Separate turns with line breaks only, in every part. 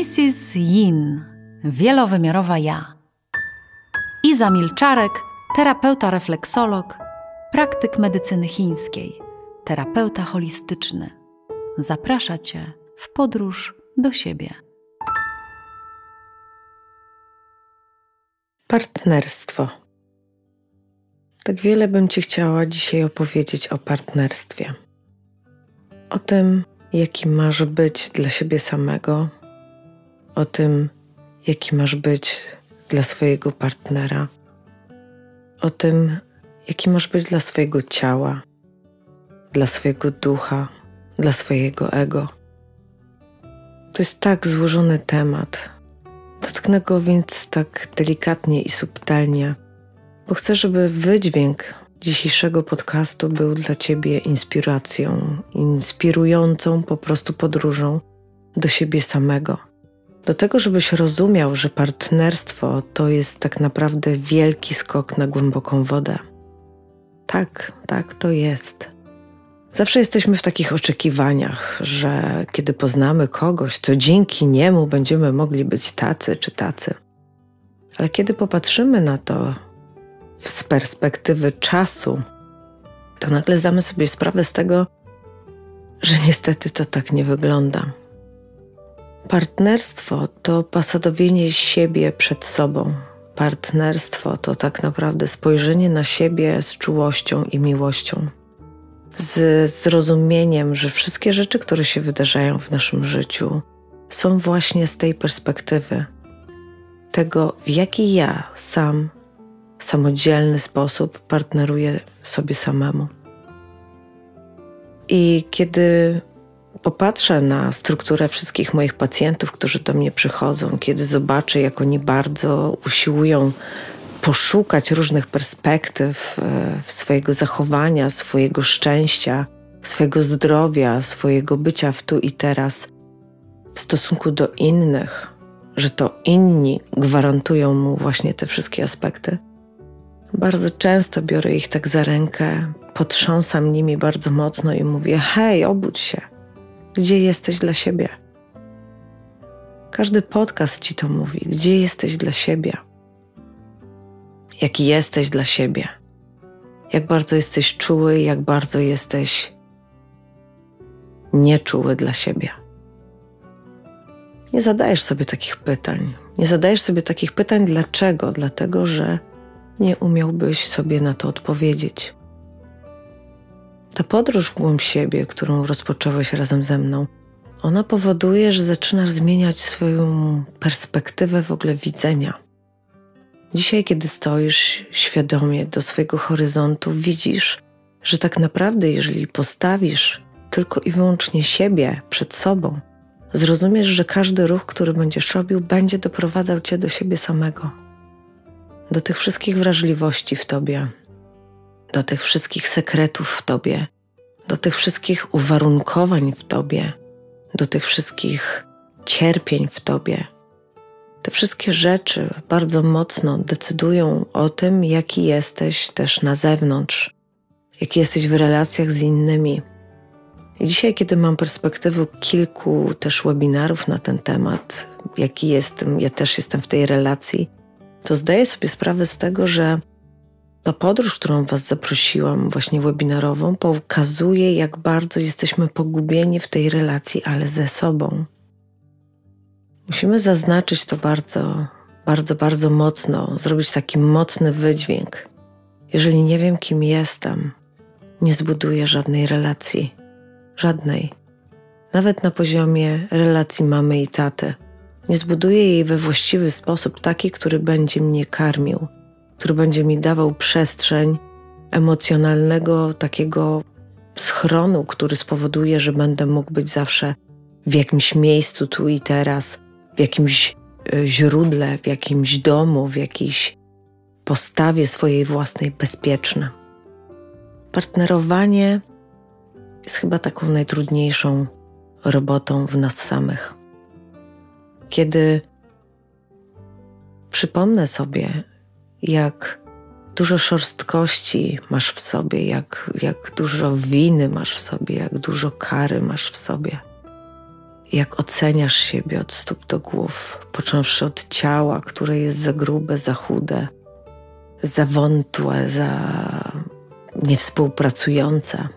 Mrs. Yin, wielowymiarowa ja. Iza Milczarek, terapeuta refleksolog, praktyk medycyny chińskiej, terapeuta holistyczny. Zaprasza Cię w podróż do siebie.
Partnerstwo. Tak wiele bym Ci chciała dzisiaj opowiedzieć o partnerstwie. O tym, jaki masz być dla siebie samego, o tym, jaki masz być dla swojego partnera, o tym, jaki masz być dla swojego ciała, dla swojego ducha, dla swojego ego. To jest tak złożony temat. Dotknę go więc tak delikatnie i subtelnie, bo chcę, żeby wydźwięk dzisiejszego podcastu był dla Ciebie inspiracją, inspirującą po prostu podróżą do siebie samego. Do tego, żebyś rozumiał, że partnerstwo to jest tak naprawdę wielki skok na głęboką wodę. Tak, tak to jest. Zawsze jesteśmy w takich oczekiwaniach, że kiedy poznamy kogoś, to dzięki niemu będziemy mogli być tacy czy tacy. Ale kiedy popatrzymy na to z perspektywy czasu, to nagle zdamy sobie sprawę z tego, że niestety to tak nie wygląda. Partnerstwo to pasadowienie siebie przed sobą. Partnerstwo to tak naprawdę spojrzenie na siebie z czułością i miłością. Z zrozumieniem, że wszystkie rzeczy, które się wydarzają w naszym życiu, są właśnie z tej perspektywy tego, w jaki ja sam, samodzielny sposób partneruję sobie samemu. I kiedy popatrzę na strukturę wszystkich moich pacjentów, którzy do mnie przychodzą, kiedy zobaczę, jak oni bardzo usiłują poszukać różnych perspektyw e, swojego zachowania, swojego szczęścia, swojego zdrowia, swojego bycia w tu i teraz w stosunku do innych, że to inni gwarantują mu właśnie te wszystkie aspekty. Bardzo często biorę ich tak za rękę, potrząsam nimi bardzo mocno i mówię: Hej, obudź się. Gdzie jesteś dla siebie? Każdy podcast ci to mówi. Gdzie jesteś dla siebie? Jaki jesteś dla siebie? Jak bardzo jesteś czuły, jak bardzo jesteś nieczuły dla siebie. Nie zadajesz sobie takich pytań. Nie zadajesz sobie takich pytań dlaczego? Dlatego, że nie umiałbyś sobie na to odpowiedzieć. Ta podróż w głąb siebie, którą rozpocząłeś razem ze mną, ona powoduje, że zaczynasz zmieniać swoją perspektywę w ogóle widzenia. Dzisiaj, kiedy stoisz świadomie do swojego horyzontu, widzisz, że tak naprawdę, jeżeli postawisz tylko i wyłącznie siebie przed sobą, zrozumiesz, że każdy ruch, który będziesz robił, będzie doprowadzał cię do siebie samego, do tych wszystkich wrażliwości w tobie, do tych wszystkich sekretów w tobie, do tych wszystkich uwarunkowań w tobie, do tych wszystkich cierpień w tobie. Te wszystkie rzeczy bardzo mocno decydują o tym, jaki jesteś też na zewnątrz, jaki jesteś w relacjach z innymi. I dzisiaj, kiedy mam perspektywę kilku też webinarów na ten temat, jaki jestem, ja też jestem w tej relacji, to zdaję sobie sprawę z tego, że ta podróż, którą Was zaprosiłam, właśnie webinarową, pokazuje, jak bardzo jesteśmy pogubieni w tej relacji, ale ze sobą. Musimy zaznaczyć to bardzo, bardzo, bardzo mocno, zrobić taki mocny wydźwięk. Jeżeli nie wiem, kim jestem, nie zbuduję żadnej relacji. Żadnej. Nawet na poziomie relacji mamy i taty. Nie zbuduję jej we właściwy sposób, taki, który będzie mnie karmił który będzie mi dawał przestrzeń emocjonalnego takiego schronu, który spowoduje, że będę mógł być zawsze w jakimś miejscu tu i teraz, w jakimś e, źródle, w jakimś domu, w jakiejś postawie swojej własnej bezpieczne. Partnerowanie jest chyba taką najtrudniejszą robotą w nas samych. Kiedy przypomnę sobie, jak dużo szorstkości masz w sobie, jak, jak dużo winy masz w sobie, jak dużo kary masz w sobie. jak oceniasz siebie od stóp do głów, począwszy od ciała, które jest za grube, za chude, za wątłe, za niewspółpracujące.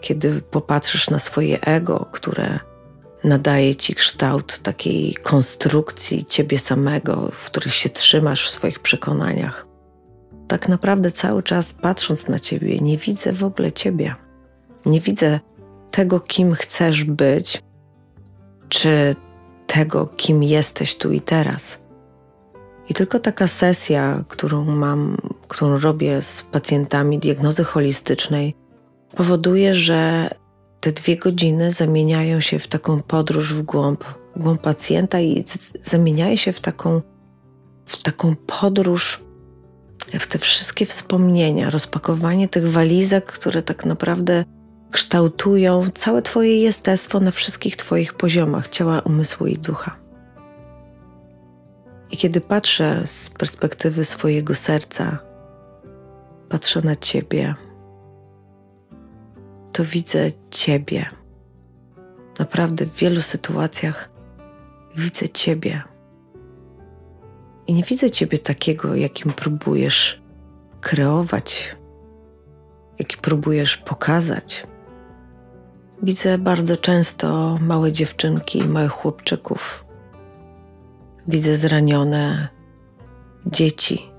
Kiedy popatrzysz na swoje ego, które nadaje ci kształt takiej konstrukcji ciebie samego, w której się trzymasz w swoich przekonaniach. Tak naprawdę cały czas patrząc na ciebie, nie widzę w ogóle ciebie. Nie widzę tego, kim chcesz być, czy tego, kim jesteś tu i teraz. I tylko taka sesja, którą mam, którą robię z pacjentami diagnozy holistycznej, powoduje, że te dwie godziny zamieniają się w taką podróż w głąb, w głąb pacjenta i zamieniają się w taką, w taką podróż w te wszystkie wspomnienia, rozpakowanie tych walizek, które tak naprawdę kształtują całe Twoje jestestwo na wszystkich Twoich poziomach ciała, umysłu i ducha. I kiedy patrzę z perspektywy swojego serca, patrzę na Ciebie, to widzę Ciebie. Naprawdę w wielu sytuacjach widzę Ciebie. I nie widzę Ciebie takiego, jakim próbujesz kreować, jaki próbujesz pokazać. Widzę bardzo często małe dziewczynki i małych chłopczyków. Widzę zranione dzieci.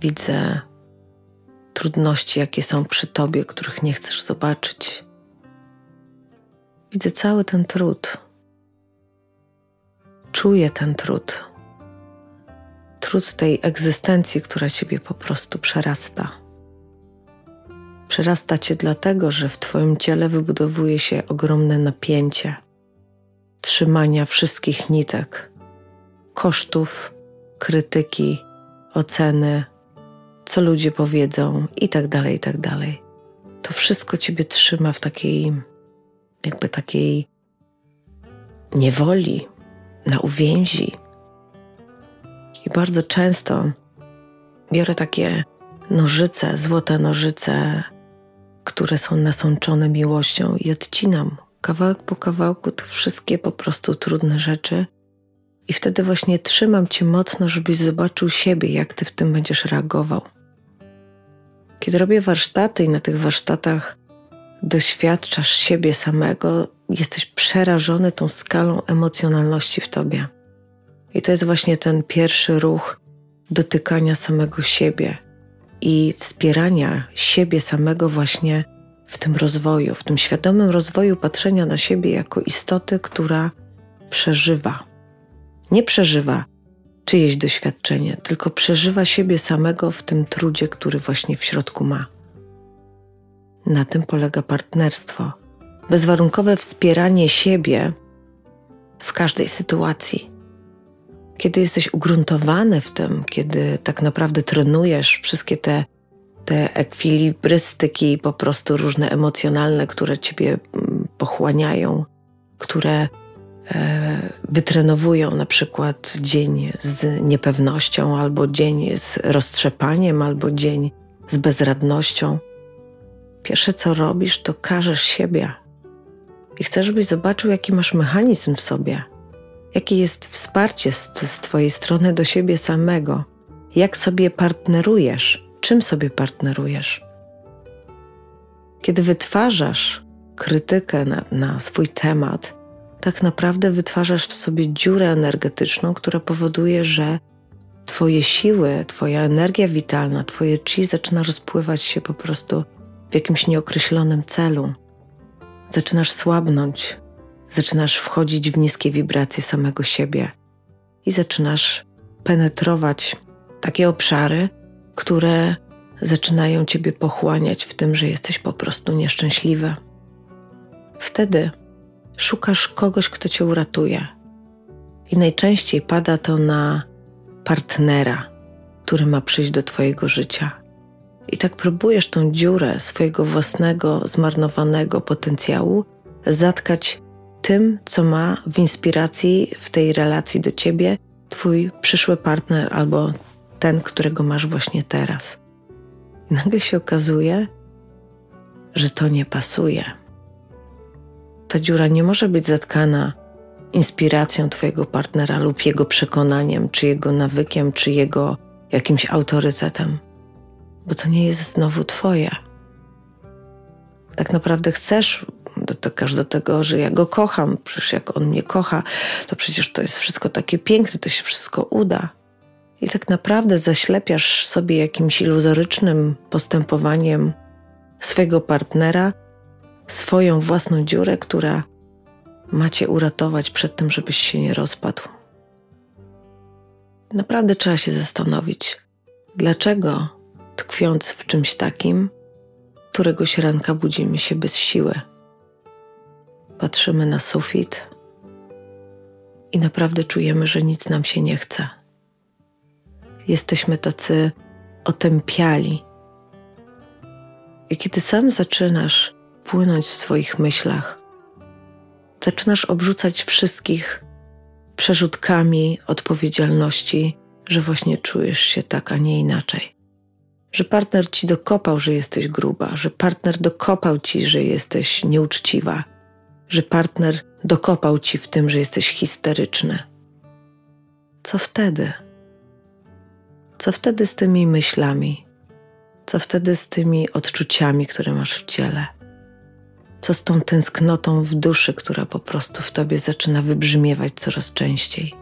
Widzę trudności, jakie są przy tobie, których nie chcesz zobaczyć. Widzę cały ten trud. Czuję ten trud. Trud tej egzystencji, która ciebie po prostu przerasta. Przerasta cię dlatego, że w twoim ciele wybudowuje się ogromne napięcie trzymania wszystkich nitek, kosztów, krytyki, oceny, co ludzie powiedzą i tak dalej, i tak dalej. To wszystko ciebie trzyma w takiej, jakby takiej niewoli, na uwięzi. I bardzo często biorę takie nożyce, złote nożyce, które są nasączone miłością i odcinam kawałek po kawałku te wszystkie po prostu trudne rzeczy. I wtedy właśnie trzymam cię mocno, żebyś zobaczył siebie, jak ty w tym będziesz reagował. Kiedy robię warsztaty i na tych warsztatach doświadczasz siebie samego, jesteś przerażony tą skalą emocjonalności w tobie. I to jest właśnie ten pierwszy ruch dotykania samego siebie i wspierania siebie samego właśnie w tym rozwoju, w tym świadomym rozwoju patrzenia na siebie jako istoty, która przeżywa. Nie przeżywa czyjeś doświadczenie, tylko przeżywa siebie samego w tym trudzie, który właśnie w środku ma. Na tym polega partnerstwo. Bezwarunkowe wspieranie siebie w każdej sytuacji. Kiedy jesteś ugruntowany w tym, kiedy tak naprawdę trenujesz wszystkie te, te ekwilibrystyki, po prostu różne emocjonalne, które ciebie mm, pochłaniają, które wytrenowują na przykład dzień z niepewnością, albo dzień z roztrzepaniem, albo dzień z bezradnością. Pierwsze co robisz, to każesz siebie i chcesz, żebyś zobaczył, jaki masz mechanizm w sobie, jakie jest wsparcie z, z Twojej strony do siebie samego, jak sobie partnerujesz, czym sobie partnerujesz. Kiedy wytwarzasz krytykę na, na swój temat, tak naprawdę wytwarzasz w sobie dziurę energetyczną, która powoduje, że Twoje siły, Twoja energia witalna, Twoje chi zaczyna rozpływać się po prostu w jakimś nieokreślonym celu. Zaczynasz słabnąć, zaczynasz wchodzić w niskie wibracje samego siebie i zaczynasz penetrować takie obszary, które zaczynają Ciebie pochłaniać w tym, że jesteś po prostu nieszczęśliwy. Wtedy szukasz kogoś, kto cię uratuje. I najczęściej pada to na partnera, który ma przyjść do Twojego życia. I tak próbujesz tą dziurę swojego własnego, zmarnowanego potencjału zatkać tym, co ma w inspiracji w tej relacji do Ciebie Twój przyszły partner albo ten, którego masz właśnie teraz. I nagle się okazuje, że to nie pasuje ta dziura nie może być zatkana inspiracją Twojego partnera lub jego przekonaniem, czy jego nawykiem, czy jego jakimś autorytetem, bo to nie jest znowu Twoje. Tak naprawdę chcesz, dotykasz do tego, że ja go kocham, przecież jak on mnie kocha, to przecież to jest wszystko takie piękne, to się wszystko uda. I tak naprawdę zaślepiasz sobie jakimś iluzorycznym postępowaniem swojego partnera, swoją własną dziurę, która macie uratować przed tym, żebyś się nie rozpadł. Naprawdę trzeba się zastanowić, dlaczego tkwiąc w czymś takim, któregoś ranka budzimy się bez siły. Patrzymy na sufit i naprawdę czujemy, że nic nam się nie chce. Jesteśmy tacy otępiali. I kiedy sam zaczynasz płynąć w swoich myślach, zaczynasz obrzucać wszystkich przerzutkami odpowiedzialności, że właśnie czujesz się tak, a nie inaczej. Że partner ci dokopał, że jesteś gruba, że partner dokopał ci, że jesteś nieuczciwa, że partner dokopał ci w tym, że jesteś histeryczny. Co wtedy? Co wtedy z tymi myślami? Co wtedy z tymi odczuciami, które masz w ciele? Co z tą tęsknotą w duszy, która po prostu w tobie zaczyna wybrzmiewać coraz częściej?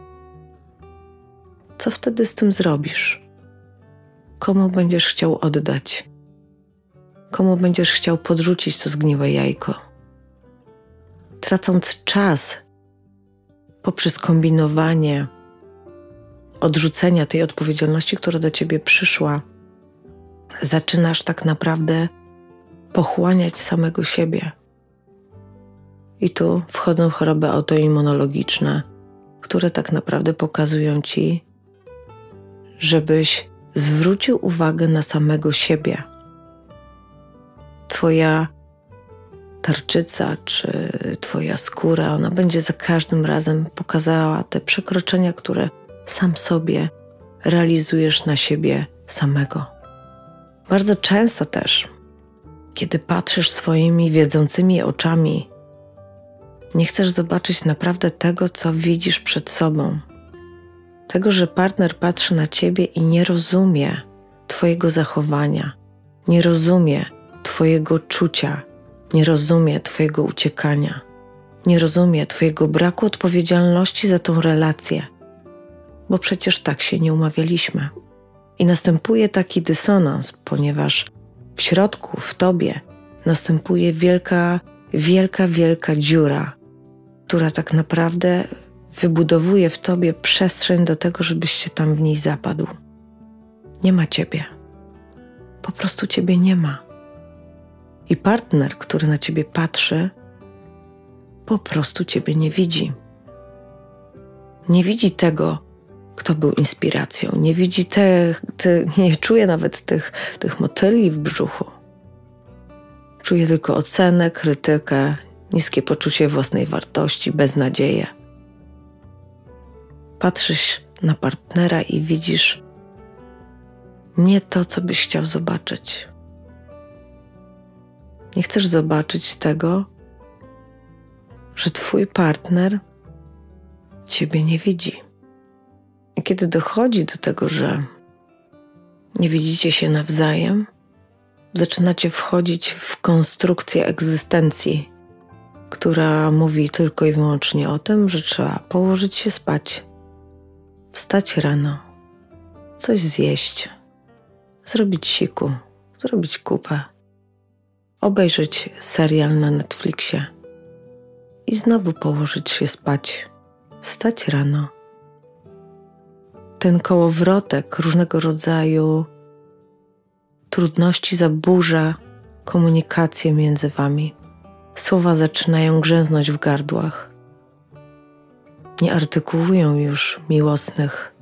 Co wtedy z tym zrobisz? Komu będziesz chciał oddać? Komu będziesz chciał podrzucić to zgniłe jajko? Tracąc czas poprzez kombinowanie odrzucenia tej odpowiedzialności, która do ciebie przyszła, zaczynasz tak naprawdę pochłaniać samego siebie i tu wchodzą choroby autoimmunologiczne, które tak naprawdę pokazują ci, żebyś zwrócił uwagę na samego siebie. Twoja tarczyca czy Twoja skóra, ona będzie za każdym razem pokazała te przekroczenia, które sam sobie realizujesz na siebie samego. Bardzo często też, kiedy patrzysz swoimi wiedzącymi oczami nie chcesz zobaczyć naprawdę tego, co widzisz przed sobą. Tego, że partner patrzy na ciebie i nie rozumie Twojego zachowania, nie rozumie Twojego czucia, nie rozumie Twojego uciekania, nie rozumie Twojego braku odpowiedzialności za tą relację, bo przecież tak się nie umawialiśmy. I następuje taki dysonans, ponieważ w środku, w Tobie, następuje wielka, wielka, wielka dziura, która tak naprawdę wybudowuje w tobie przestrzeń do tego, żebyś się tam w niej zapadł. Nie ma ciebie. Po prostu ciebie nie ma. I partner, który na ciebie patrzy, po prostu ciebie nie widzi. Nie widzi tego, kto był inspiracją, nie widzi te, te nie czuje nawet tych, tych motyli w brzuchu. Czuje tylko ocenę, krytykę, niskie poczucie własnej wartości, beznadzieję. Patrzysz na partnera i widzisz nie to, co byś chciał zobaczyć. Nie chcesz zobaczyć tego, że Twój partner Ciebie nie widzi. I kiedy dochodzi do tego, że nie widzicie się nawzajem, zaczynacie wchodzić w konstrukcję egzystencji która mówi tylko i wyłącznie o tym, że trzeba położyć się spać, wstać rano, coś zjeść, zrobić siku, zrobić kupę, obejrzeć serial na Netflixie. I znowu położyć się spać, wstać rano. Ten kołowrotek różnego rodzaju trudności zaburza komunikację między wami. Słowa zaczynają grzęznąć w gardłach. Nie artykułują już miłosnych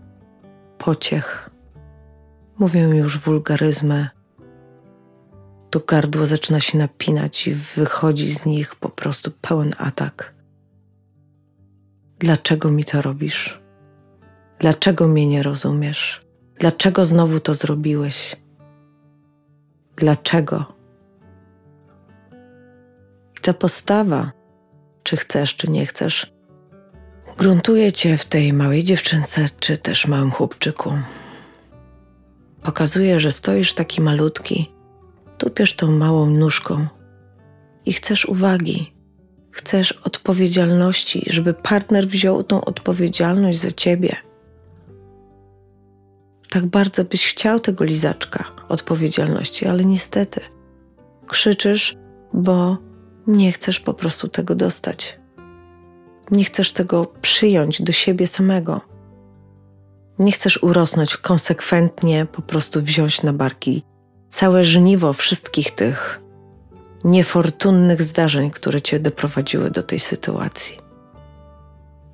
pociech. Mówią już wulgaryzmy. To gardło zaczyna się napinać i wychodzi z nich po prostu pełen atak. Dlaczego mi to robisz? Dlaczego mnie nie rozumiesz? Dlaczego znowu to zrobiłeś? Dlaczego? Ta postawa czy chcesz, czy nie chcesz, gruntuje cię w tej małej dziewczynce, czy też małym chłopczyku. Pokazuje, że stoisz taki malutki, tupiesz tą małą nóżką i chcesz uwagi, chcesz odpowiedzialności, żeby partner wziął tą odpowiedzialność za ciebie. Tak bardzo byś chciał tego lizaczka odpowiedzialności, ale niestety krzyczysz, bo nie chcesz po prostu tego dostać. Nie chcesz tego przyjąć do siebie samego. Nie chcesz urosnąć konsekwentnie, po prostu wziąć na barki całe żniwo wszystkich tych niefortunnych zdarzeń, które cię doprowadziły do tej sytuacji.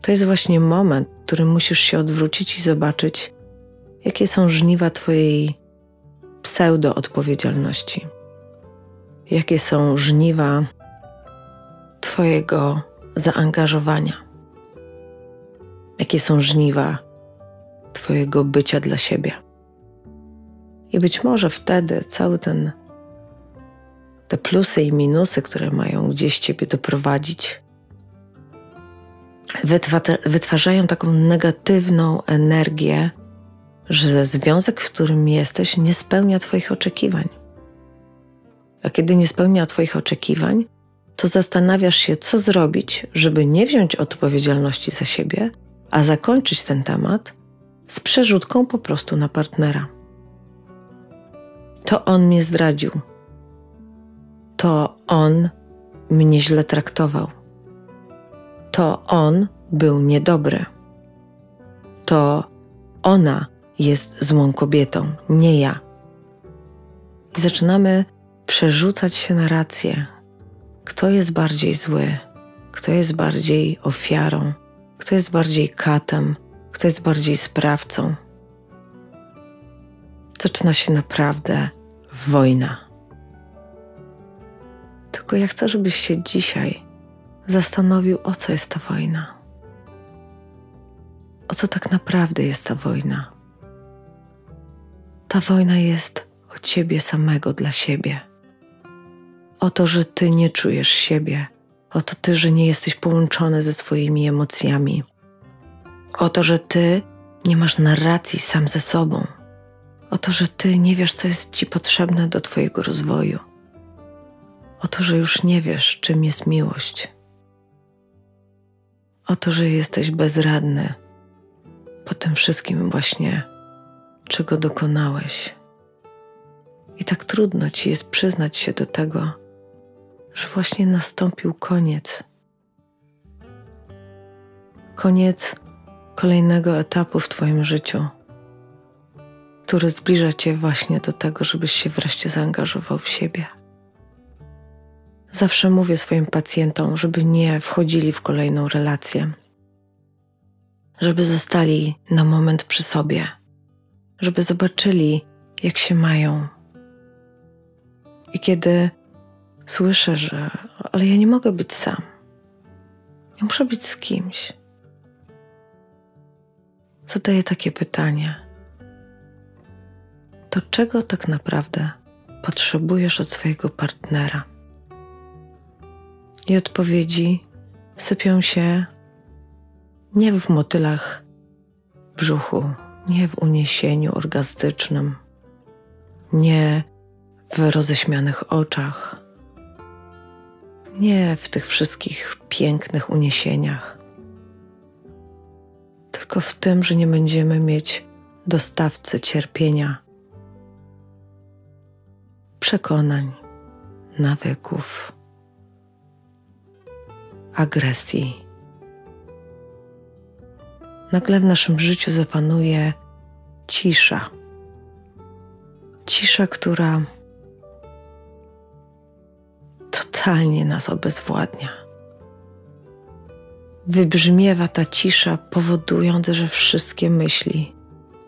To jest właśnie moment, w którym musisz się odwrócić i zobaczyć, jakie są żniwa Twojej pseudo-odpowiedzialności, jakie są żniwa Twojego zaangażowania, jakie są żniwa Twojego bycia dla siebie. I być może wtedy cały ten, te plusy i minusy, które mają gdzieś Ciebie doprowadzić, wytwarzają taką negatywną energię, że związek, w którym jesteś, nie spełnia Twoich oczekiwań. A kiedy nie spełnia Twoich oczekiwań, to zastanawiasz się, co zrobić, żeby nie wziąć odpowiedzialności za siebie, a zakończyć ten temat z przerzutką po prostu na partnera. To on mnie zdradził. To on mnie źle traktował. To on był niedobry. To ona jest złą kobietą, nie ja. I zaczynamy przerzucać się na rację. Kto jest bardziej zły? Kto jest bardziej ofiarą? Kto jest bardziej katem? Kto jest bardziej sprawcą? Zaczyna się naprawdę wojna. Tylko ja chcę, żebyś się dzisiaj zastanowił, o co jest ta wojna. O co tak naprawdę jest ta wojna? Ta wojna jest o ciebie samego dla siebie. O to, że ty nie czujesz siebie, o to ty, że nie jesteś połączony ze swoimi emocjami, o to, że ty nie masz narracji sam ze sobą, o to, że ty nie wiesz, co jest ci potrzebne do twojego rozwoju, o to, że już nie wiesz, czym jest miłość, o to, że jesteś bezradny po tym wszystkim właśnie czego dokonałeś. I tak trudno ci jest przyznać się do tego, że właśnie nastąpił koniec. Koniec kolejnego etapu w Twoim życiu, który zbliża Cię właśnie do tego, żebyś się wreszcie zaangażował w siebie. Zawsze mówię swoim pacjentom, żeby nie wchodzili w kolejną relację, żeby zostali na moment przy sobie żeby zobaczyli, jak się mają. I kiedy słyszę, że ale ja nie mogę być sam, ja muszę być z kimś, zadaję takie pytanie: to czego tak naprawdę potrzebujesz od swojego partnera? I odpowiedzi sypią się nie w motylach brzuchu, nie w uniesieniu orgastycznym, nie w roześmianych oczach, nie w tych wszystkich pięknych uniesieniach, tylko w tym, że nie będziemy mieć dostawcy cierpienia, przekonań, nawyków, agresji nagle w naszym życiu zapanuje cisza. Cisza, która totalnie nas obezwładnia. Wybrzmiewa ta cisza, powodując, że wszystkie myśli,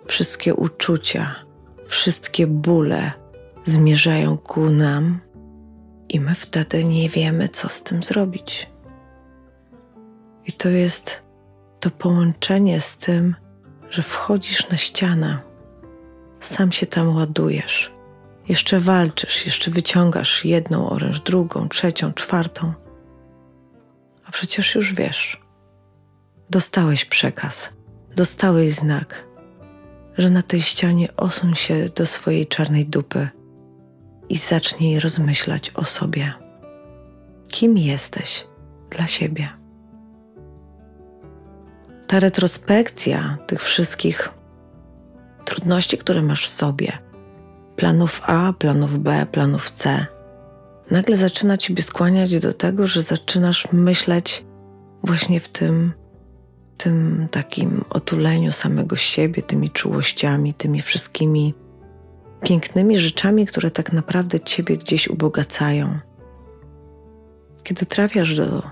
wszystkie uczucia, wszystkie bóle zmierzają ku nam, i my wtedy nie wiemy, co z tym zrobić. I to jest to połączenie z tym, że wchodzisz na ścianę, sam się tam ładujesz, jeszcze walczysz, jeszcze wyciągasz jedną oręż, drugą, trzecią, czwartą, A przecież już wiesz, dostałeś przekaz, dostałeś znak, że na tej ścianie osuń się do swojej czarnej dupy i zacznij rozmyślać o sobie. Kim jesteś dla siebie? Ta retrospekcja tych wszystkich trudności, które masz w sobie, planów A, planów B, planów C, nagle zaczyna ciebie skłaniać do tego, że zaczynasz myśleć właśnie w tym, tym takim otuleniu samego siebie, tymi czułościami, tymi wszystkimi pięknymi rzeczami, które tak naprawdę ciebie gdzieś ubogacają. Kiedy trafiasz do,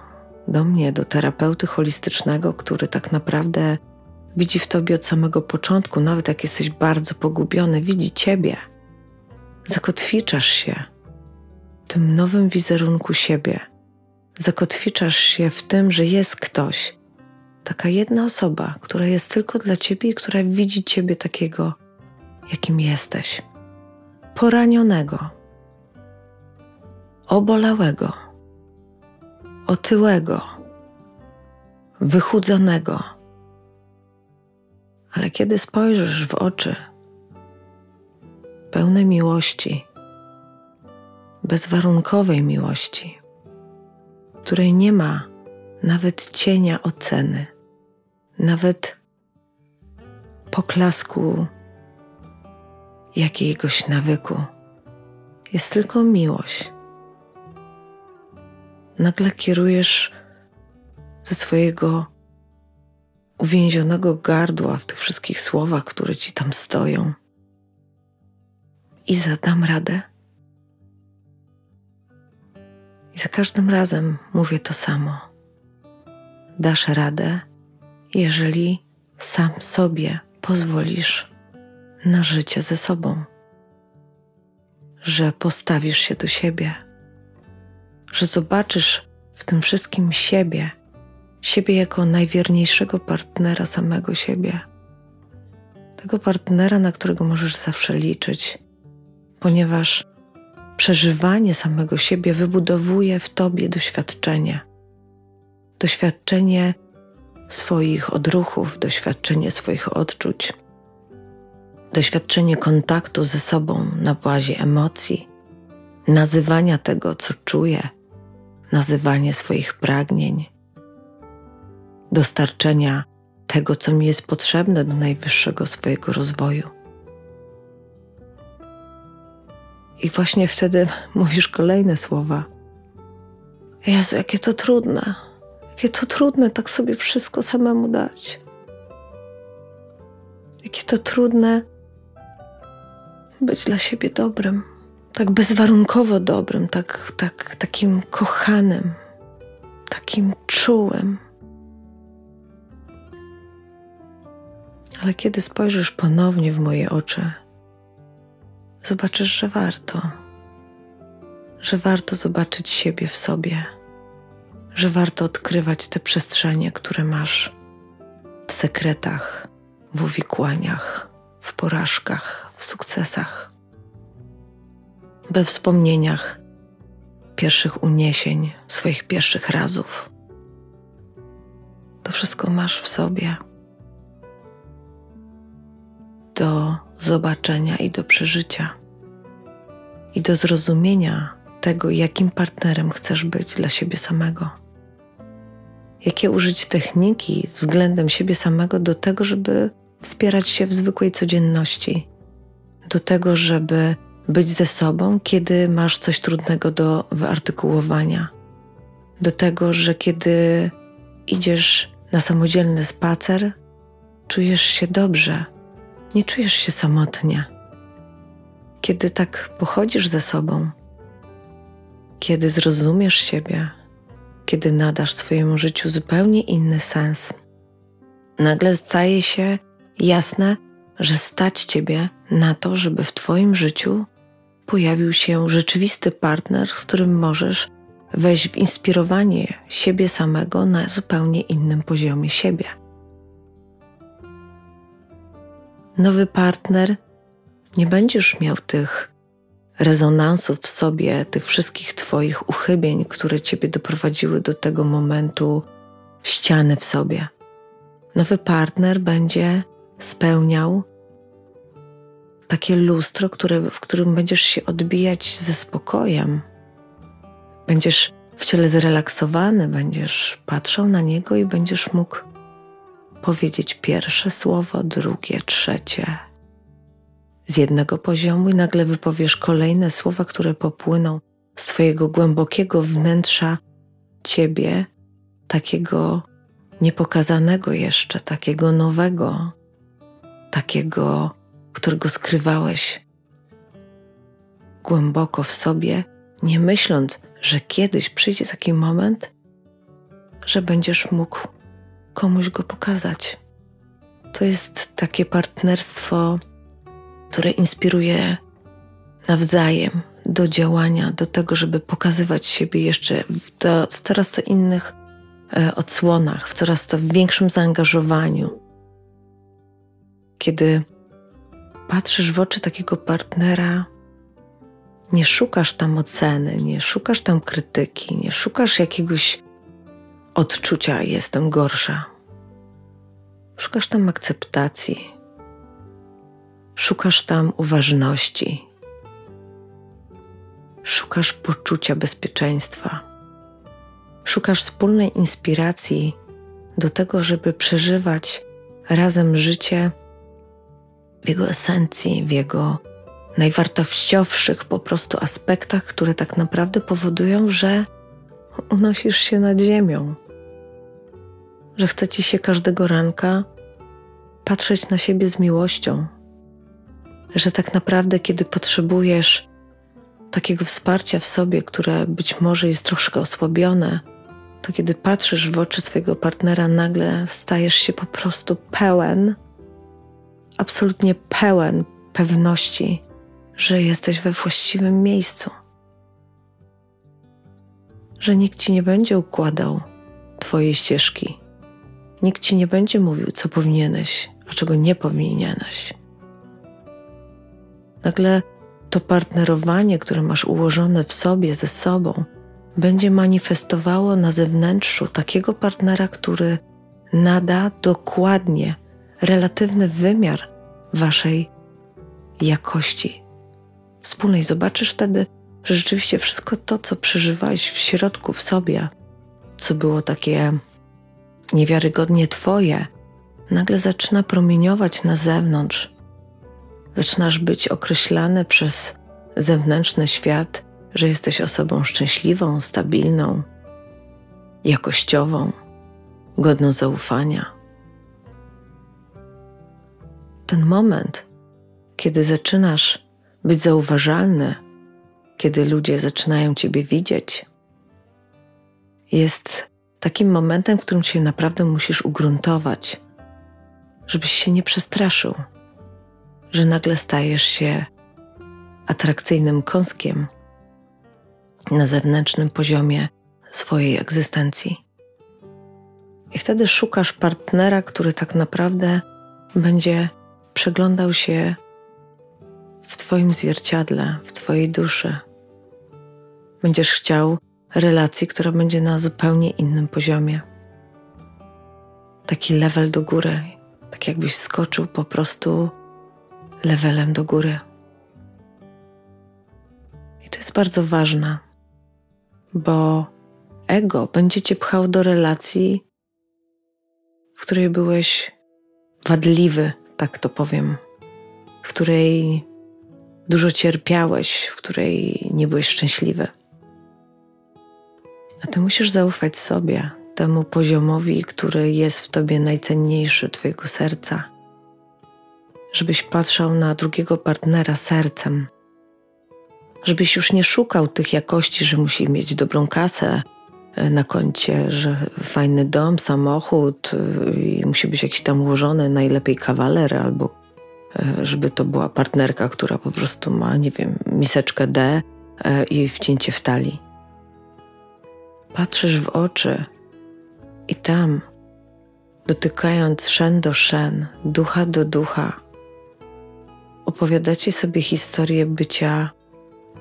do mnie, do terapeuty holistycznego, który tak naprawdę widzi w tobie od samego początku, nawet jak jesteś bardzo pogubiony, widzi ciebie, zakotwiczasz się w tym nowym wizerunku siebie, zakotwiczasz się w tym, że jest ktoś, taka jedna osoba, która jest tylko dla ciebie i która widzi ciebie takiego, jakim jesteś. Poranionego, obolałego, otyłego, wychudzonego. Ale kiedy spojrzysz w oczy pełne miłości, bezwarunkowej miłości, której nie ma nawet cienia oceny, nawet poklasku jakiegoś nawyku. Jest tylko miłość. Nagle kierujesz ze swojego uwięzionego gardła w tych wszystkich słowach, które ci tam stoją. I zadam radę. I za każdym razem mówię to samo. Dasz radę, jeżeli sam sobie pozwolisz na życie ze sobą, że postawisz się do siebie, że zobaczysz w tym wszystkim siebie, siebie jako najwierniejszego partnera samego siebie, tego partnera, na którego możesz zawsze liczyć, ponieważ przeżywanie samego siebie wybudowuje w tobie doświadczenie. Doświadczenie swoich odruchów, doświadczenie swoich odczuć doświadczenie kontaktu ze sobą na bazie emocji, nazywania tego, co czuję, nazywanie swoich pragnień, dostarczenia tego, co mi jest potrzebne do najwyższego swojego rozwoju. I właśnie wtedy mówisz kolejne słowa. Jezu, jakie to trudne, jakie to trudne tak sobie wszystko samemu dać. Jakie to trudne być dla siebie dobrym, tak bezwarunkowo dobrym, tak, tak, takim kochanym, takim czułym. Ale kiedy spojrzysz ponownie w moje oczy, zobaczysz, że warto, że warto zobaczyć siebie w sobie, że warto odkrywać te przestrzenie, które masz. W sekretach, w uwikłaniach w porażkach, w sukcesach, we wspomnieniach pierwszych uniesień, swoich pierwszych razów. To wszystko masz w sobie do zobaczenia i do przeżycia, i do zrozumienia tego, jakim partnerem chcesz być dla siebie samego. Jakie użyć techniki względem siebie samego do tego, żeby wspierać się w zwykłej codzienności, do tego, żeby być ze sobą, kiedy masz coś trudnego do wyartykułowania, do tego, że kiedy idziesz na samodzielny spacer, czujesz się dobrze, nie czujesz się samotnie. Kiedy tak pochodzisz ze sobą, kiedy zrozumiesz siebie, kiedy nadasz swojemu życiu zupełnie inny sens, nagle staje się jasne, że stać Ciebie na to, żeby w Twoim życiu pojawił się rzeczywisty partner, z którym możesz wejść w inspirowanie siebie samego na zupełnie innym poziomie siebie. Nowy partner nie będziesz miał tych rezonansów w sobie, tych wszystkich Twoich uchybień, które Ciebie doprowadziły do tego momentu ściany w sobie. Nowy partner będzie spełniał takie lustro, które, w którym będziesz się odbijać ze spokojem. Będziesz w ciele zrelaksowany, będziesz patrzał na niego i będziesz mógł powiedzieć pierwsze słowo, drugie, trzecie. Z jednego poziomu i nagle wypowiesz kolejne słowa, które popłyną z Twojego głębokiego wnętrza Ciebie, takiego niepokazanego jeszcze, takiego nowego, takiego, którego skrywałeś głęboko w sobie, nie myśląc, że kiedyś przyjdzie taki moment, że będziesz mógł komuś go pokazać. To jest takie partnerstwo, które inspiruje nawzajem do działania, do tego, żeby pokazywać siebie jeszcze w, w coraz to innych e, odsłonach, w coraz to większym zaangażowaniu. Kiedy patrzysz w oczy takiego partnera, nie szukasz tam oceny, nie szukasz tam krytyki, nie szukasz jakiegoś odczucia jestem gorsza. Szukasz tam akceptacji, szukasz tam uważności, szukasz poczucia bezpieczeństwa, szukasz wspólnej inspiracji do tego, żeby przeżywać razem życie w jego esencji, w jego najwartościowszych po prostu aspektach, które tak naprawdę powodują, że unosisz się nad ziemią, że chce ci się każdego ranka patrzeć na siebie z miłością, że tak naprawdę, kiedy potrzebujesz takiego wsparcia w sobie, które być może jest troszkę osłabione, to kiedy patrzysz w oczy swojego partnera, nagle stajesz się po prostu pełen, absolutnie pełen pewności, że jesteś we właściwym miejscu, że nikt ci nie będzie układał Twojej ścieżki, nikt ci nie będzie mówił, co powinieneś, a czego nie powinieneś. Nagle to partnerowanie, które masz ułożone w sobie ze sobą, będzie manifestowało na zewnętrzu takiego partnera, który nada dokładnie relatywny wymiar waszej jakości wspólnej. Zobaczysz wtedy, że rzeczywiście wszystko to, co przeżywałeś w środku, w sobie, co było takie niewiarygodnie Twoje, nagle zaczyna promieniować na zewnątrz. Zaczynasz być określany przez zewnętrzny świat, że jesteś osobą szczęśliwą, stabilną, jakościową, godną zaufania. Ten moment, kiedy zaczynasz być zauważalny, kiedy ludzie zaczynają Ciebie widzieć, jest takim momentem, w którym się naprawdę musisz ugruntować, żebyś się nie przestraszył, że nagle stajesz się atrakcyjnym kąskiem na zewnętrznym poziomie swojej egzystencji. I wtedy szukasz partnera, który tak naprawdę będzie przeglądał się w Twoim zwierciadle, w Twojej duszy. Będziesz chciał relacji, która będzie na zupełnie innym poziomie. Taki level do góry, tak jakbyś skoczył po prostu levelem do góry. I to jest bardzo ważne, bo ego będzie cię pchał do relacji, w której byłeś wadliwy, tak to powiem, w której dużo cierpiałeś, w której nie byłeś szczęśliwy. A ty musisz zaufać sobie, temu poziomowi, który jest w tobie najcenniejszy, twojego serca. Żebyś patrzał na drugiego partnera sercem. Żebyś już nie szukał tych jakości, że musi mieć dobrą kasę e, na koncie, że fajny dom, samochód e, i musi być jakiś tam ułożony, najlepiej kawaler albo e, żeby to była partnerka, która po prostu ma, nie wiem, miseczkę D i wcięcie w talii patrzysz w oczy i tam, dotykając szen do szen, ducha do ducha, opowiadacie sobie historię bycia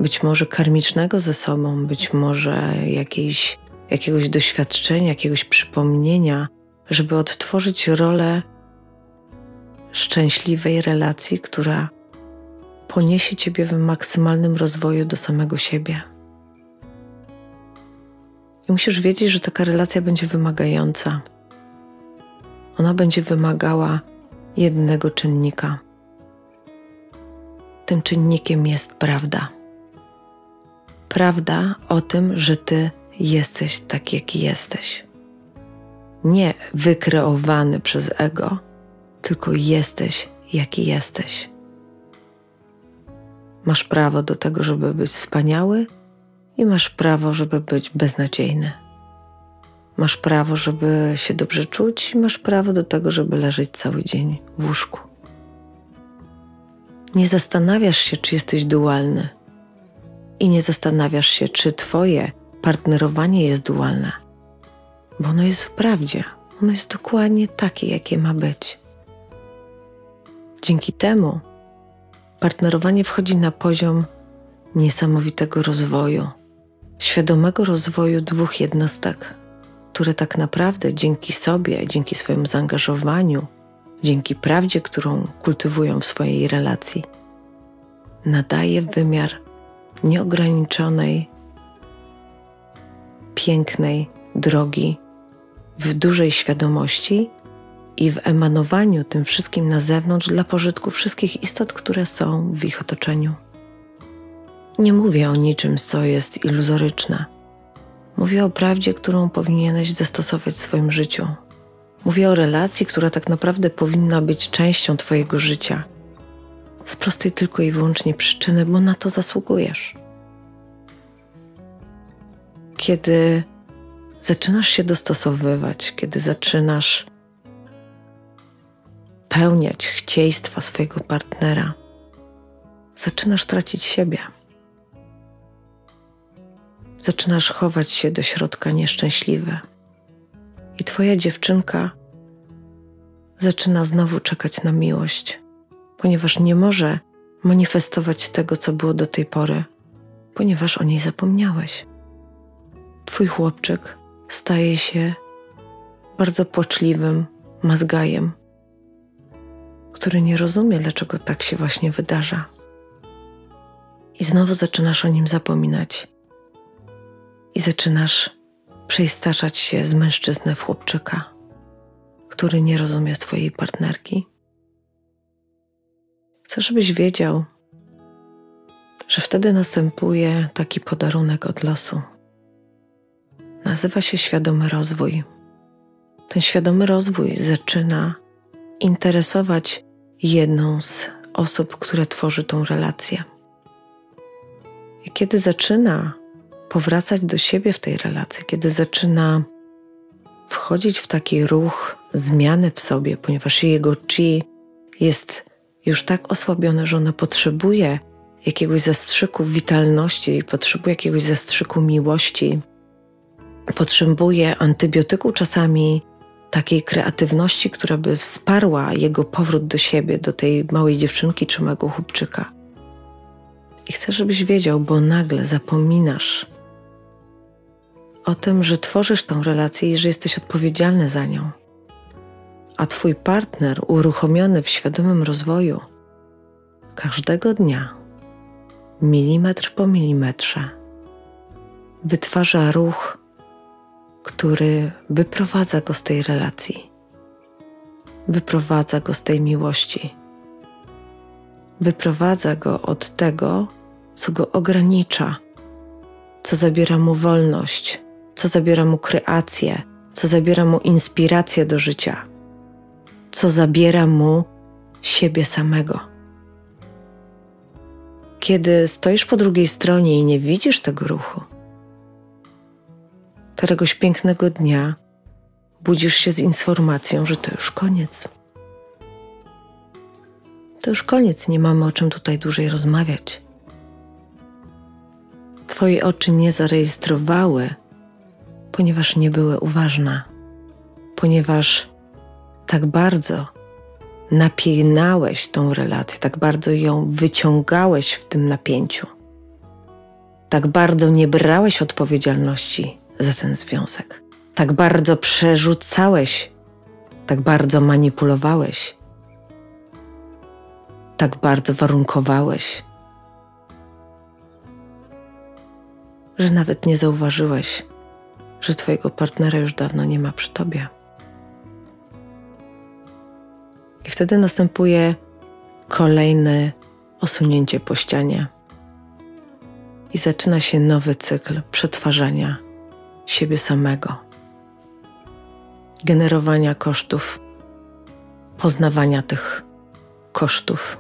być może karmicznego ze sobą, być może jakiejś, jakiegoś doświadczenia, jakiegoś przypomnienia, żeby odtworzyć rolę szczęśliwej relacji, która poniesie Ciebie w maksymalnym rozwoju do samego siebie. I musisz wiedzieć, że taka relacja będzie wymagająca. Ona będzie wymagała jednego czynnika. Tym czynnikiem jest prawda. Prawda o tym, że Ty jesteś tak, jaki jesteś. Nie wykreowany przez ego, tylko jesteś, jaki jesteś. Masz prawo do tego, żeby być wspaniały i masz prawo, żeby być beznadziejny. Masz prawo, żeby się dobrze czuć i masz prawo do tego, żeby leżeć cały dzień w łóżku. Nie zastanawiasz się, czy jesteś dualny i nie zastanawiasz się, czy Twoje partnerowanie jest dualne, bo ono jest w prawdzie, ono jest dokładnie takie, jakie ma być. Dzięki temu partnerowanie wchodzi na poziom niesamowitego rozwoju, świadomego rozwoju dwóch jednostek, które tak naprawdę dzięki sobie, dzięki swojemu zaangażowaniu, dzięki prawdzie, którą kultywują w swojej relacji, nadaje wymiar nieograniczonej, pięknej drogi w dużej świadomości i w emanowaniu tym wszystkim na zewnątrz dla pożytku wszystkich istot, które są w ich otoczeniu. Nie mówię o niczym, co jest iluzoryczne. Mówię o prawdzie, którą powinieneś zastosować w swoim życiu. Mówię o relacji, która tak naprawdę powinna być częścią Twojego życia. Z prostej tylko i wyłącznie przyczyny, bo na to zasługujesz. Kiedy zaczynasz się dostosowywać, kiedy zaczynasz spełniać chcieństwa swojego partnera, zaczynasz tracić siebie. Zaczynasz chować się do środka nieszczęśliwy. I twoja dziewczynka zaczyna znowu czekać na miłość, ponieważ nie może manifestować tego, co było do tej pory, ponieważ o niej zapomniałeś. Twój chłopczyk staje się bardzo płaczliwym mazgajem, który nie rozumie, dlaczego tak się właśnie wydarza. I znowu zaczynasz o nim zapominać. I zaczynasz przeistaczać się z mężczyzny w chłopczyka, który nie rozumie swojej partnerki. Chcę, żebyś wiedział, że wtedy następuje taki podarunek od losu. Nazywa się świadomy rozwój. Ten świadomy rozwój zaczyna interesować jedną z osób, które tworzy tą relację. I kiedy zaczyna powracać do siebie w tej relacji, kiedy zaczyna wchodzić w taki ruch zmiany w sobie, ponieważ jego chi jest już tak osłabione, że ona potrzebuje jakiegoś zastrzyku witalności, potrzebuje jakiegoś zastrzyku miłości, potrzebuje antybiotyku czasami takiej kreatywności, która by wsparła jego powrót do siebie, do tej małej dziewczynki czy małego chłopczyka. I chcę, żebyś wiedział, bo nagle zapominasz o tym, że tworzysz tą relację i że jesteś odpowiedzialny za nią. A twój partner, uruchomiony w świadomym rozwoju, każdego dnia, milimetr po milimetrze, wytwarza ruch który wyprowadza go z tej relacji, wyprowadza go z tej miłości, wyprowadza go od tego, co go ogranicza, co zabiera mu wolność, co zabiera mu kreację, co zabiera mu inspirację do życia, co zabiera mu siebie samego. Kiedy stoisz po drugiej stronie i nie widzisz tego ruchu, któregoś pięknego dnia budzisz się z informacją, że to już koniec. To już koniec, nie mamy o czym tutaj dłużej rozmawiać. Twoje oczy nie zarejestrowały, ponieważ nie były uważne, ponieważ tak bardzo napinałeś tą relację, tak bardzo ją wyciągałeś w tym napięciu, tak bardzo nie brałeś odpowiedzialności za ten związek, tak bardzo przerzucałeś, tak bardzo manipulowałeś, tak bardzo warunkowałeś, że nawet nie zauważyłeś, że Twojego partnera już dawno nie ma przy Tobie. I wtedy następuje kolejne osunięcie po ścianie. I zaczyna się nowy cykl przetwarzania siebie samego, generowania kosztów, poznawania tych kosztów,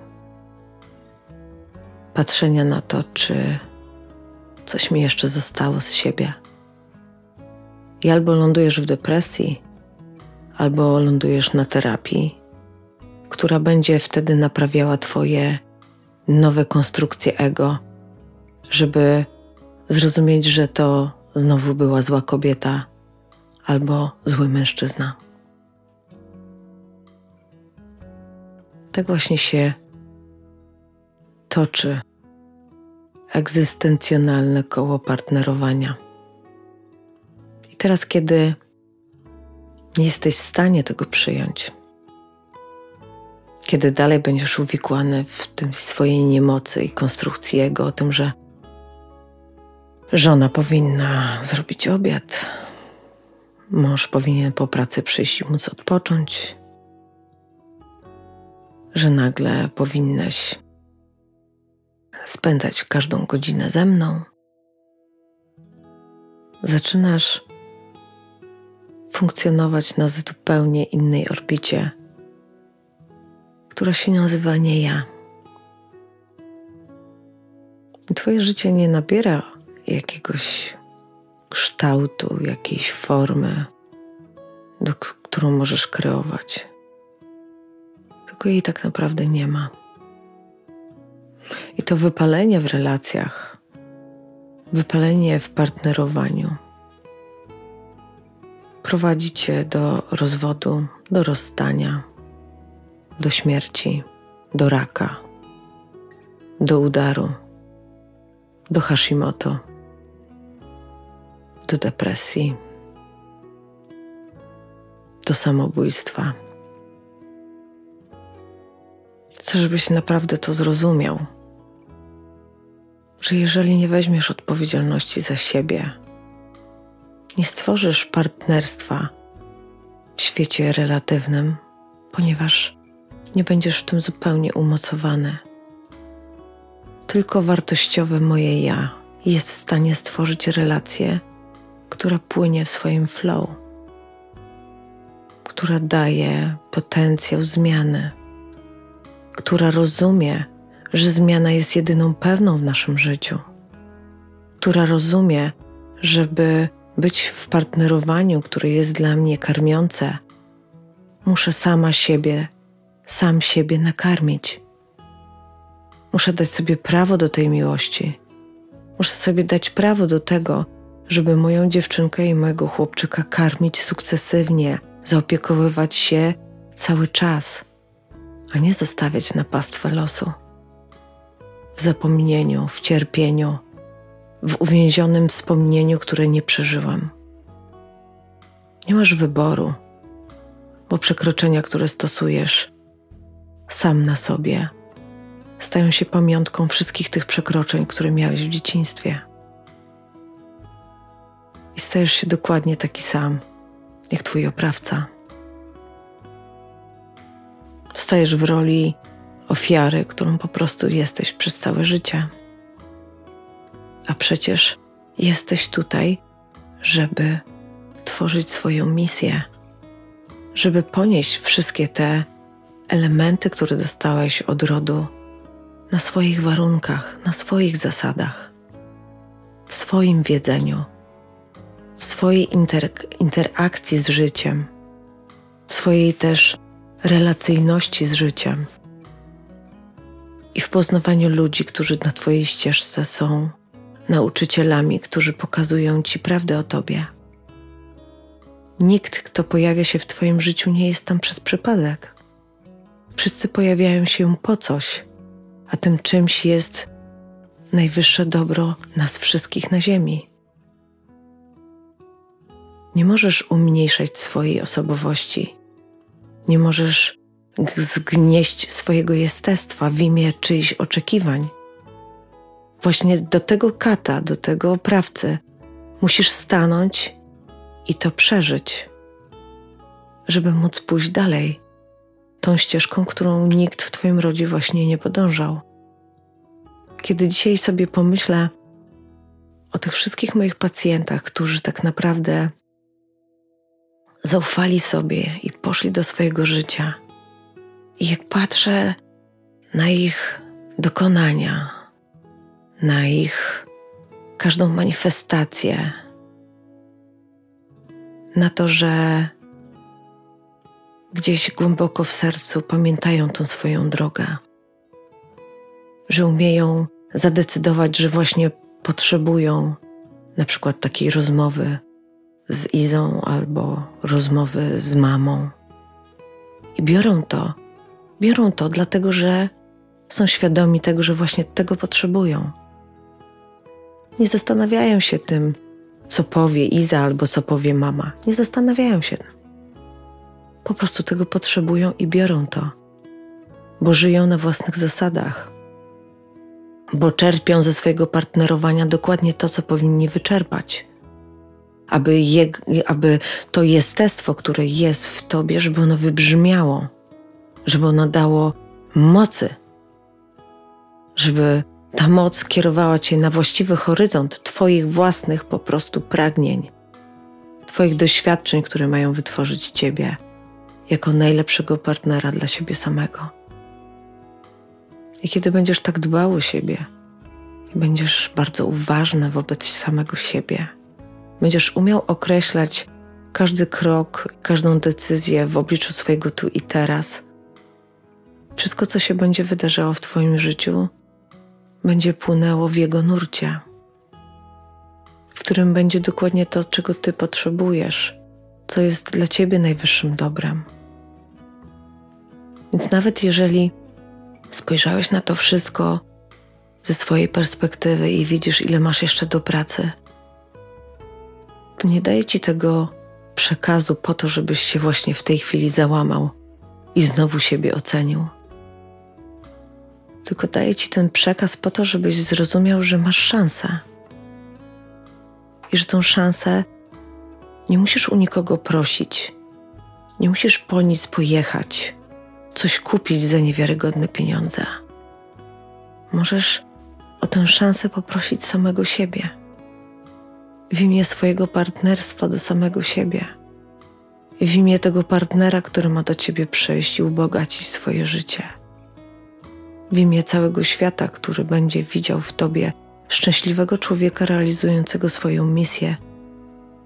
patrzenia na to, czy coś mi jeszcze zostało z siebie. I albo lądujesz w depresji, albo lądujesz na terapii, która będzie wtedy naprawiała Twoje nowe konstrukcje ego, żeby zrozumieć, że to znowu była zła kobieta albo zły mężczyzna. Tak właśnie się toczy egzystencjonalne koło partnerowania. Teraz, kiedy nie jesteś w stanie tego przyjąć, kiedy dalej będziesz uwikłany w tym swojej niemocy i konstrukcji jego, o tym, że żona powinna zrobić obiad, mąż powinien po pracy przyjść i móc odpocząć, że nagle powinnaś spędzać każdą godzinę ze mną. Zaczynasz funkcjonować na zupełnie innej orbicie która się nazywa nie ja. Twoje życie nie nabiera jakiegoś kształtu, jakiejś formy, do, którą możesz kreować. Tylko jej tak naprawdę nie ma. I to wypalenie w relacjach, wypalenie w partnerowaniu prowadzi cię do rozwodu, do rozstania do śmierci, do raka, do udaru, do Hashimoto, do depresji, do samobójstwa. Chcę, żebyś naprawdę to zrozumiał, że jeżeli nie weźmiesz odpowiedzialności za siebie, nie stworzysz partnerstwa w świecie relatywnym, ponieważ nie będziesz w tym zupełnie umocowany. Tylko wartościowe moje ja jest w stanie stworzyć relację, która płynie w swoim flow, która daje potencjał zmiany, która rozumie, że zmiana jest jedyną pewną w naszym życiu, która rozumie, żeby być w partnerowaniu, które jest dla mnie karmiące, muszę sama siebie sam siebie nakarmić. Muszę dać sobie prawo do tej miłości. Muszę sobie dać prawo do tego, żeby moją dziewczynkę i mojego chłopczyka karmić sukcesywnie, zaopiekowywać się cały czas, a nie zostawiać na pastwę losu. W zapomnieniu, w cierpieniu, w uwięzionym wspomnieniu, które nie przeżyłam. Nie masz wyboru, bo przekroczenia, które stosujesz, sam na sobie, stają się pamiątką wszystkich tych przekroczeń, które miałeś w dzieciństwie. I stajesz się dokładnie taki sam, jak twój oprawca. Stajesz w roli ofiary, którą po prostu jesteś przez całe życie. A przecież jesteś tutaj, żeby tworzyć swoją misję, żeby ponieść wszystkie te elementy, które dostałeś od rodu, na swoich warunkach, na swoich zasadach, w swoim wiedzeniu, w swojej inter interakcji z życiem, w swojej też relacyjności z życiem i w poznawaniu ludzi, którzy na Twojej ścieżce są nauczycielami, którzy pokazują Ci prawdę o Tobie. Nikt, kto pojawia się w Twoim życiu, nie jest tam przez przypadek. Wszyscy pojawiają się po coś, a tym czymś jest najwyższe dobro nas wszystkich na Ziemi. Nie możesz umniejszać swojej osobowości. Nie możesz zgnieść swojego jestestwa w imię czyichś oczekiwań. Właśnie do tego kata, do tego oprawcy musisz stanąć i to przeżyć, żeby móc pójść dalej tą ścieżką, którą nikt w Twoim rodzie właśnie nie podążał. Kiedy dzisiaj sobie pomyślę o tych wszystkich moich pacjentach, którzy tak naprawdę zaufali sobie i poszli do swojego życia, i jak patrzę na ich dokonania, na ich każdą manifestację, na to, że gdzieś głęboko w sercu pamiętają tą swoją drogę, że umieją zadecydować, że właśnie potrzebują na przykład takiej rozmowy z Izą albo rozmowy z mamą. I biorą to, biorą to dlatego, że są świadomi tego, że właśnie tego potrzebują. Nie zastanawiają się tym, co powie Iza albo co powie mama. Nie zastanawiają się. Po prostu tego potrzebują i biorą to, bo żyją na własnych zasadach, bo czerpią ze swojego partnerowania dokładnie to, co powinni wyczerpać. Aby, je, aby to jestestwo, które jest w tobie, żeby ono wybrzmiało, żeby ono dało mocy, żeby ta moc kierowała cię na właściwy horyzont Twoich własnych po prostu pragnień, Twoich doświadczeń, które mają wytworzyć Ciebie jako najlepszego partnera dla siebie samego. I kiedy będziesz tak dbał o siebie i będziesz bardzo uważny wobec samego siebie, będziesz umiał określać każdy krok, każdą decyzję w obliczu swojego tu i teraz, wszystko, co się będzie wydarzało w Twoim życiu, będzie płynęło w jego nurcie, w którym będzie dokładnie to, czego Ty potrzebujesz, co jest dla Ciebie najwyższym dobrem. Więc nawet jeżeli spojrzałeś na to wszystko ze swojej perspektywy i widzisz, ile masz jeszcze do pracy, to nie daje Ci tego przekazu po to, żebyś się właśnie w tej chwili załamał i znowu siebie ocenił tylko daję Ci ten przekaz po to, żebyś zrozumiał, że masz szansę. I że tą szansę nie musisz u nikogo prosić, nie musisz po nic pojechać, coś kupić za niewiarygodne pieniądze. Możesz o tę szansę poprosić samego siebie, w imię swojego partnerstwa do samego siebie, w imię tego partnera, który ma do ciebie przyjść i ubogacić swoje życie w imię całego świata, który będzie widział w Tobie szczęśliwego człowieka realizującego swoją misję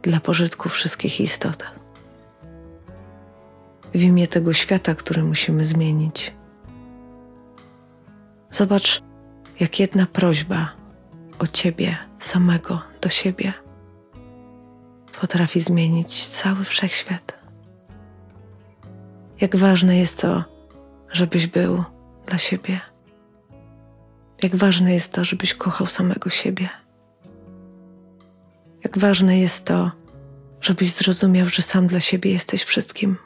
dla pożytku wszystkich istot. W imię tego świata, który musimy zmienić. Zobacz, jak jedna prośba o Ciebie samego do siebie potrafi zmienić cały wszechświat. Jak ważne jest to, żebyś był dla siebie. Jak ważne jest to, żebyś kochał samego siebie. Jak ważne jest to, żebyś zrozumiał, że sam dla siebie jesteś wszystkim.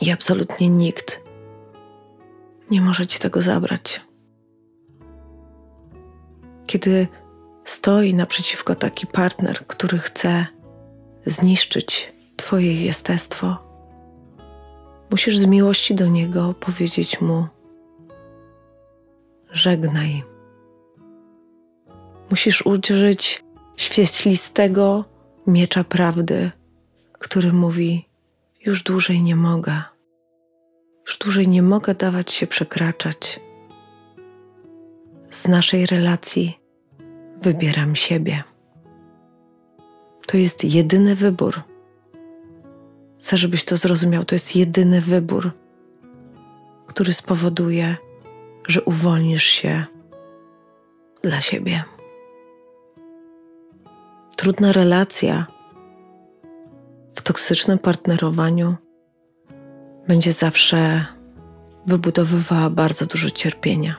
I absolutnie nikt nie może ci tego zabrać. Kiedy stoi naprzeciwko taki partner, który chce zniszczyć Twoje jestestwo, musisz z miłości do niego powiedzieć mu: żegnaj. Musisz użyć świetlistego miecza prawdy, który mówi: Już dłużej nie mogę. Już dłużej nie mogę dawać się przekraczać. Z naszej relacji wybieram siebie. To jest jedyny wybór. Chcę, żebyś to zrozumiał. To jest jedyny wybór, który spowoduje, że uwolnisz się dla siebie. Trudna relacja w toksycznym partnerowaniu będzie zawsze wybudowywała bardzo dużo cierpienia.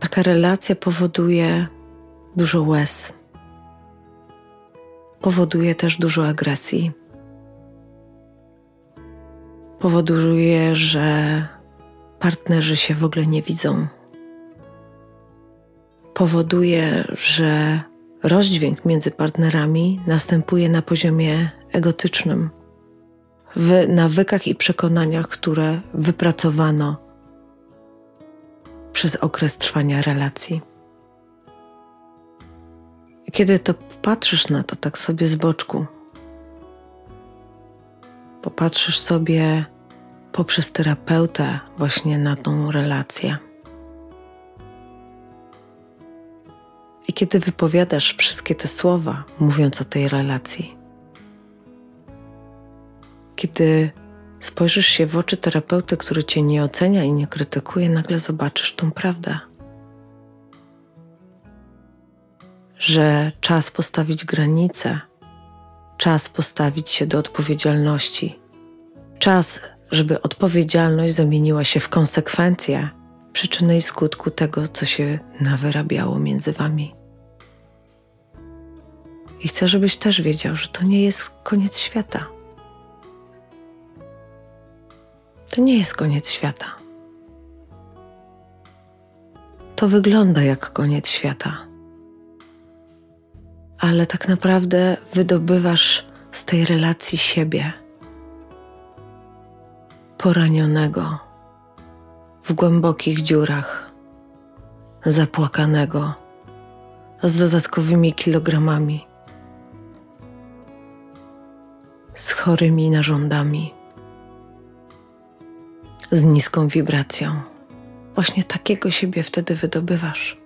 taka relacja powoduje dużo łez, powoduje też dużo agresji. Powoduje, że partnerzy się w ogóle nie widzą. Powoduje, że rozdźwięk między partnerami następuje na poziomie egotycznym, w nawykach i przekonaniach, które wypracowano przez okres trwania relacji. Kiedy to patrzysz na to tak sobie z boczku, popatrzysz sobie poprzez terapeutę właśnie na tą relację. I kiedy wypowiadasz wszystkie te słowa, mówiąc o tej relacji, kiedy spojrzysz się w oczy terapeuty, który cię nie ocenia i nie krytykuje, nagle zobaczysz tą prawdę. Że czas postawić granice, czas postawić się do odpowiedzialności, czas, żeby odpowiedzialność zamieniła się w konsekwencje przyczyny i skutku tego, co się nawyrabiało między wami. I chcę, żebyś też wiedział, że to nie jest koniec świata. To nie jest koniec świata. To wygląda jak koniec świata. Ale tak naprawdę wydobywasz z tej relacji siebie, poranionego, w głębokich dziurach, zapłakanego, z dodatkowymi kilogramami, z chorymi narządami. Z niską wibracją. Właśnie takiego siebie wtedy wydobywasz,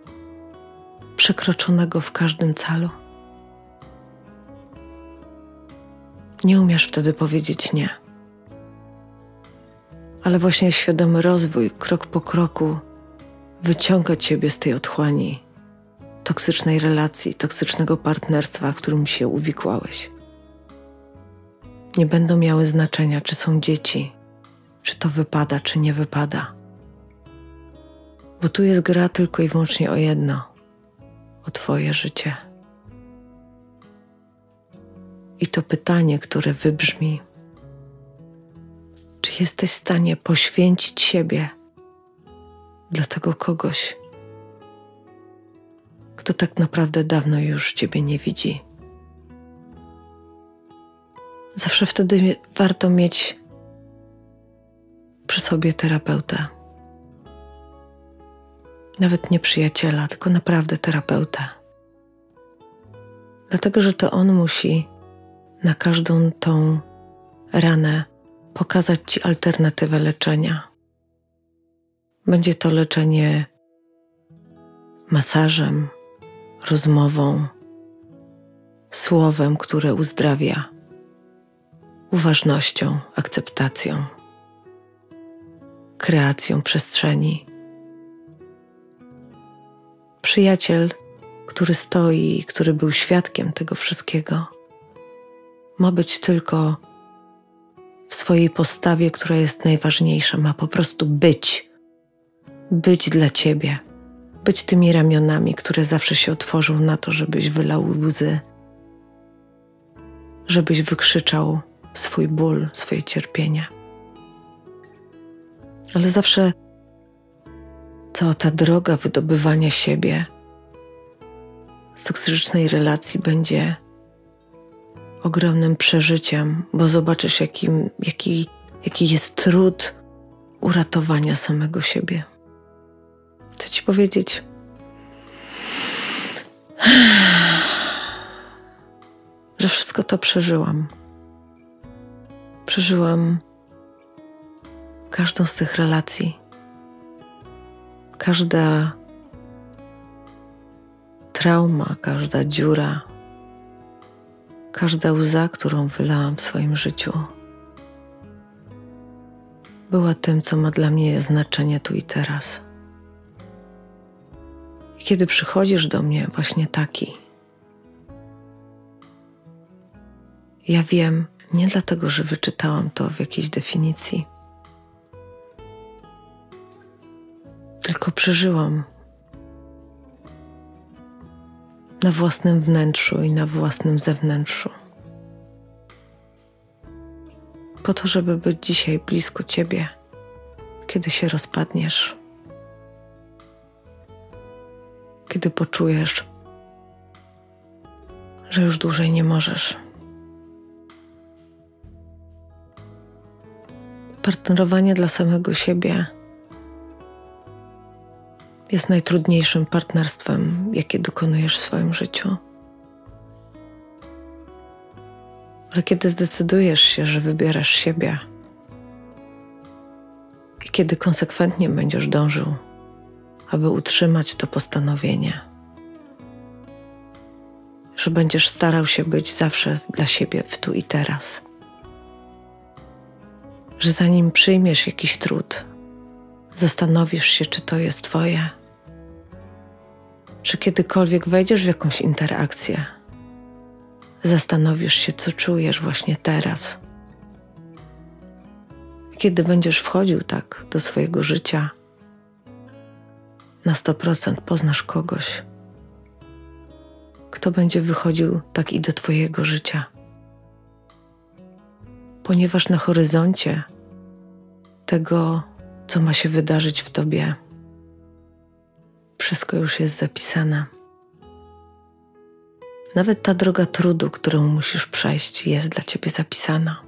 przekroczonego w każdym calu. Nie umiesz wtedy powiedzieć nie. Ale właśnie świadomy rozwój, krok po kroku, wyciąga ciebie z tej otchłani, toksycznej relacji, toksycznego partnerstwa, w którym się uwikłałeś. Nie będą miały znaczenia, czy są dzieci, czy to wypada, czy nie wypada. Bo tu jest gra tylko i wyłącznie o jedno o Twoje życie. I to pytanie, które wybrzmi: czy jesteś w stanie poświęcić siebie dla tego kogoś, kto tak naprawdę dawno już Ciebie nie widzi? Zawsze wtedy warto mieć przy sobie terapeutę. Nawet nie przyjaciela, tylko naprawdę terapeutę. Dlatego, że to on musi na każdą tą ranę pokazać ci alternatywę leczenia. Będzie to leczenie masażem, rozmową, słowem, które uzdrawia, uważnością, akceptacją kreacją przestrzeni. Przyjaciel, który stoi, który był świadkiem tego wszystkiego, ma być tylko w swojej postawie, która jest najważniejsza, ma po prostu być, być dla ciebie, być tymi ramionami, które zawsze się otworzą na to, żebyś wylał łzy, żebyś wykrzyczał swój ból, swoje cierpienia ale zawsze cała ta droga wydobywania siebie z toksycznej relacji będzie ogromnym przeżyciem, bo zobaczysz, jakim, jaki, jaki jest trud uratowania samego siebie. Chcę Ci powiedzieć, że wszystko to przeżyłam. Przeżyłam każdą z tych relacji. Każda trauma, każda dziura, każda łza, którą wylałam w swoim życiu, była tym, co ma dla mnie znaczenie tu i teraz. I kiedy przychodzisz do mnie właśnie taki, ja wiem, nie dlatego, że wyczytałam to w jakiejś definicji, tylko przeżyłam na własnym wnętrzu i na własnym zewnętrzu. Po to, żeby być dzisiaj blisko Ciebie, kiedy się rozpadniesz, kiedy poczujesz, że już dłużej nie możesz. Partnerowanie dla samego siebie jest najtrudniejszym partnerstwem, jakie dokonujesz w swoim życiu. Ale kiedy zdecydujesz się, że wybierasz siebie i kiedy konsekwentnie będziesz dążył, aby utrzymać to postanowienie, że będziesz starał się być zawsze dla siebie w tu i teraz, że zanim przyjmiesz jakiś trud, zastanowisz się, czy to jest Twoje że kiedykolwiek wejdziesz w jakąś interakcję, zastanowisz się, co czujesz właśnie teraz. Kiedy będziesz wchodził tak do swojego życia, na 100% poznasz kogoś, kto będzie wychodził tak i do Twojego życia. Ponieważ na horyzoncie tego, co ma się wydarzyć w Tobie, wszystko już jest zapisane. Nawet ta droga trudu, którą musisz przejść, jest dla ciebie zapisana.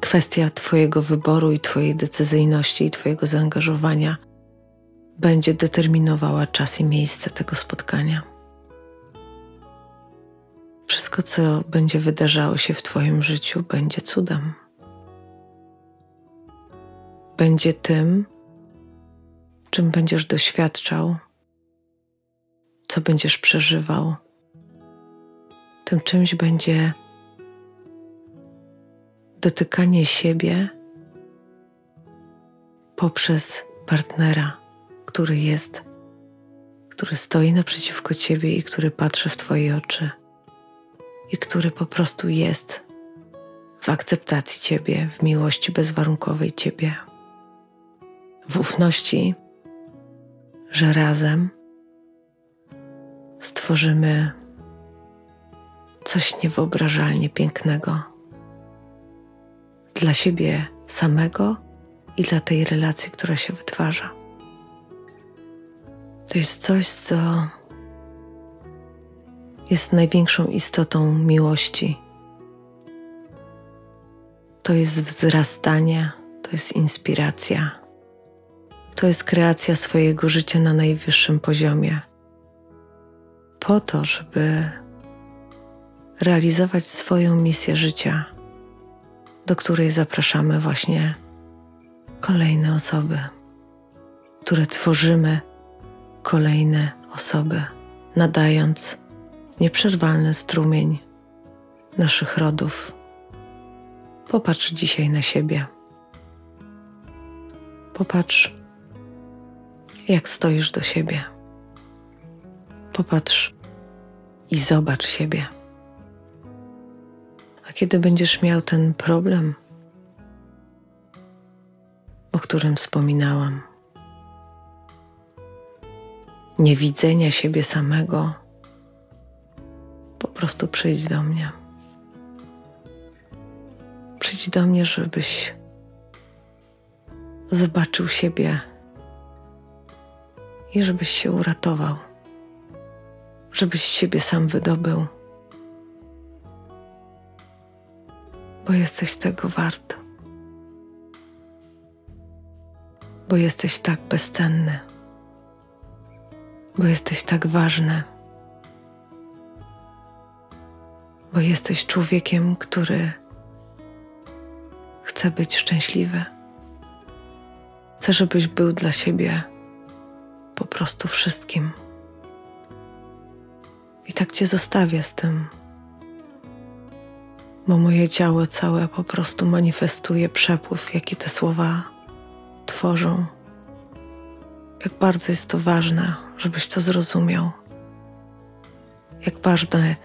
Kwestia Twojego wyboru i Twojej decyzyjności i Twojego zaangażowania będzie determinowała czas i miejsce tego spotkania. Wszystko, co będzie wydarzało się w Twoim życiu, będzie cudem. Będzie tym, czym będziesz doświadczał, co będziesz przeżywał. Tym czymś będzie dotykanie siebie poprzez partnera, który jest, który stoi naprzeciwko ciebie i który patrzy w Twoje oczy i który po prostu jest w akceptacji Ciebie, w miłości bezwarunkowej Ciebie, w ufności, że razem stworzymy coś niewyobrażalnie pięknego dla siebie samego i dla tej relacji, która się wytwarza. To jest coś, co jest największą istotą miłości. To jest wzrastanie, to jest inspiracja to jest kreacja swojego życia na najwyższym poziomie. Po to, żeby realizować swoją misję życia, do której zapraszamy właśnie kolejne osoby, które tworzymy kolejne osoby, nadając nieprzerwalny strumień naszych rodów. Popatrz dzisiaj na siebie. Popatrz jak stoisz do siebie. Popatrz i zobacz siebie. A kiedy będziesz miał ten problem, o którym wspominałam, niewidzenia siebie samego, po prostu przyjdź do mnie. Przyjdź do mnie, żebyś zobaczył siebie i żebyś się uratował, żebyś siebie sam wydobył, bo jesteś tego wart, bo jesteś tak bezcenny, bo jesteś tak ważny, bo jesteś człowiekiem, który chce być szczęśliwy. Chcę, żebyś był dla siebie po prostu wszystkim. I tak Cię zostawię z tym, bo moje ciało całe po prostu manifestuje przepływ, jaki te słowa tworzą. Jak bardzo jest to ważne, żebyś to zrozumiał. Jak ważne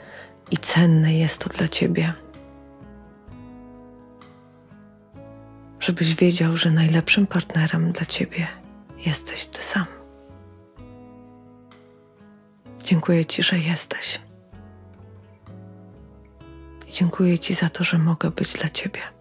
i cenne jest to dla Ciebie. Żebyś wiedział, że najlepszym partnerem dla Ciebie jesteś Ty sam. Dziękuję Ci, że jesteś. I dziękuję Ci za to, że mogę być dla Ciebie.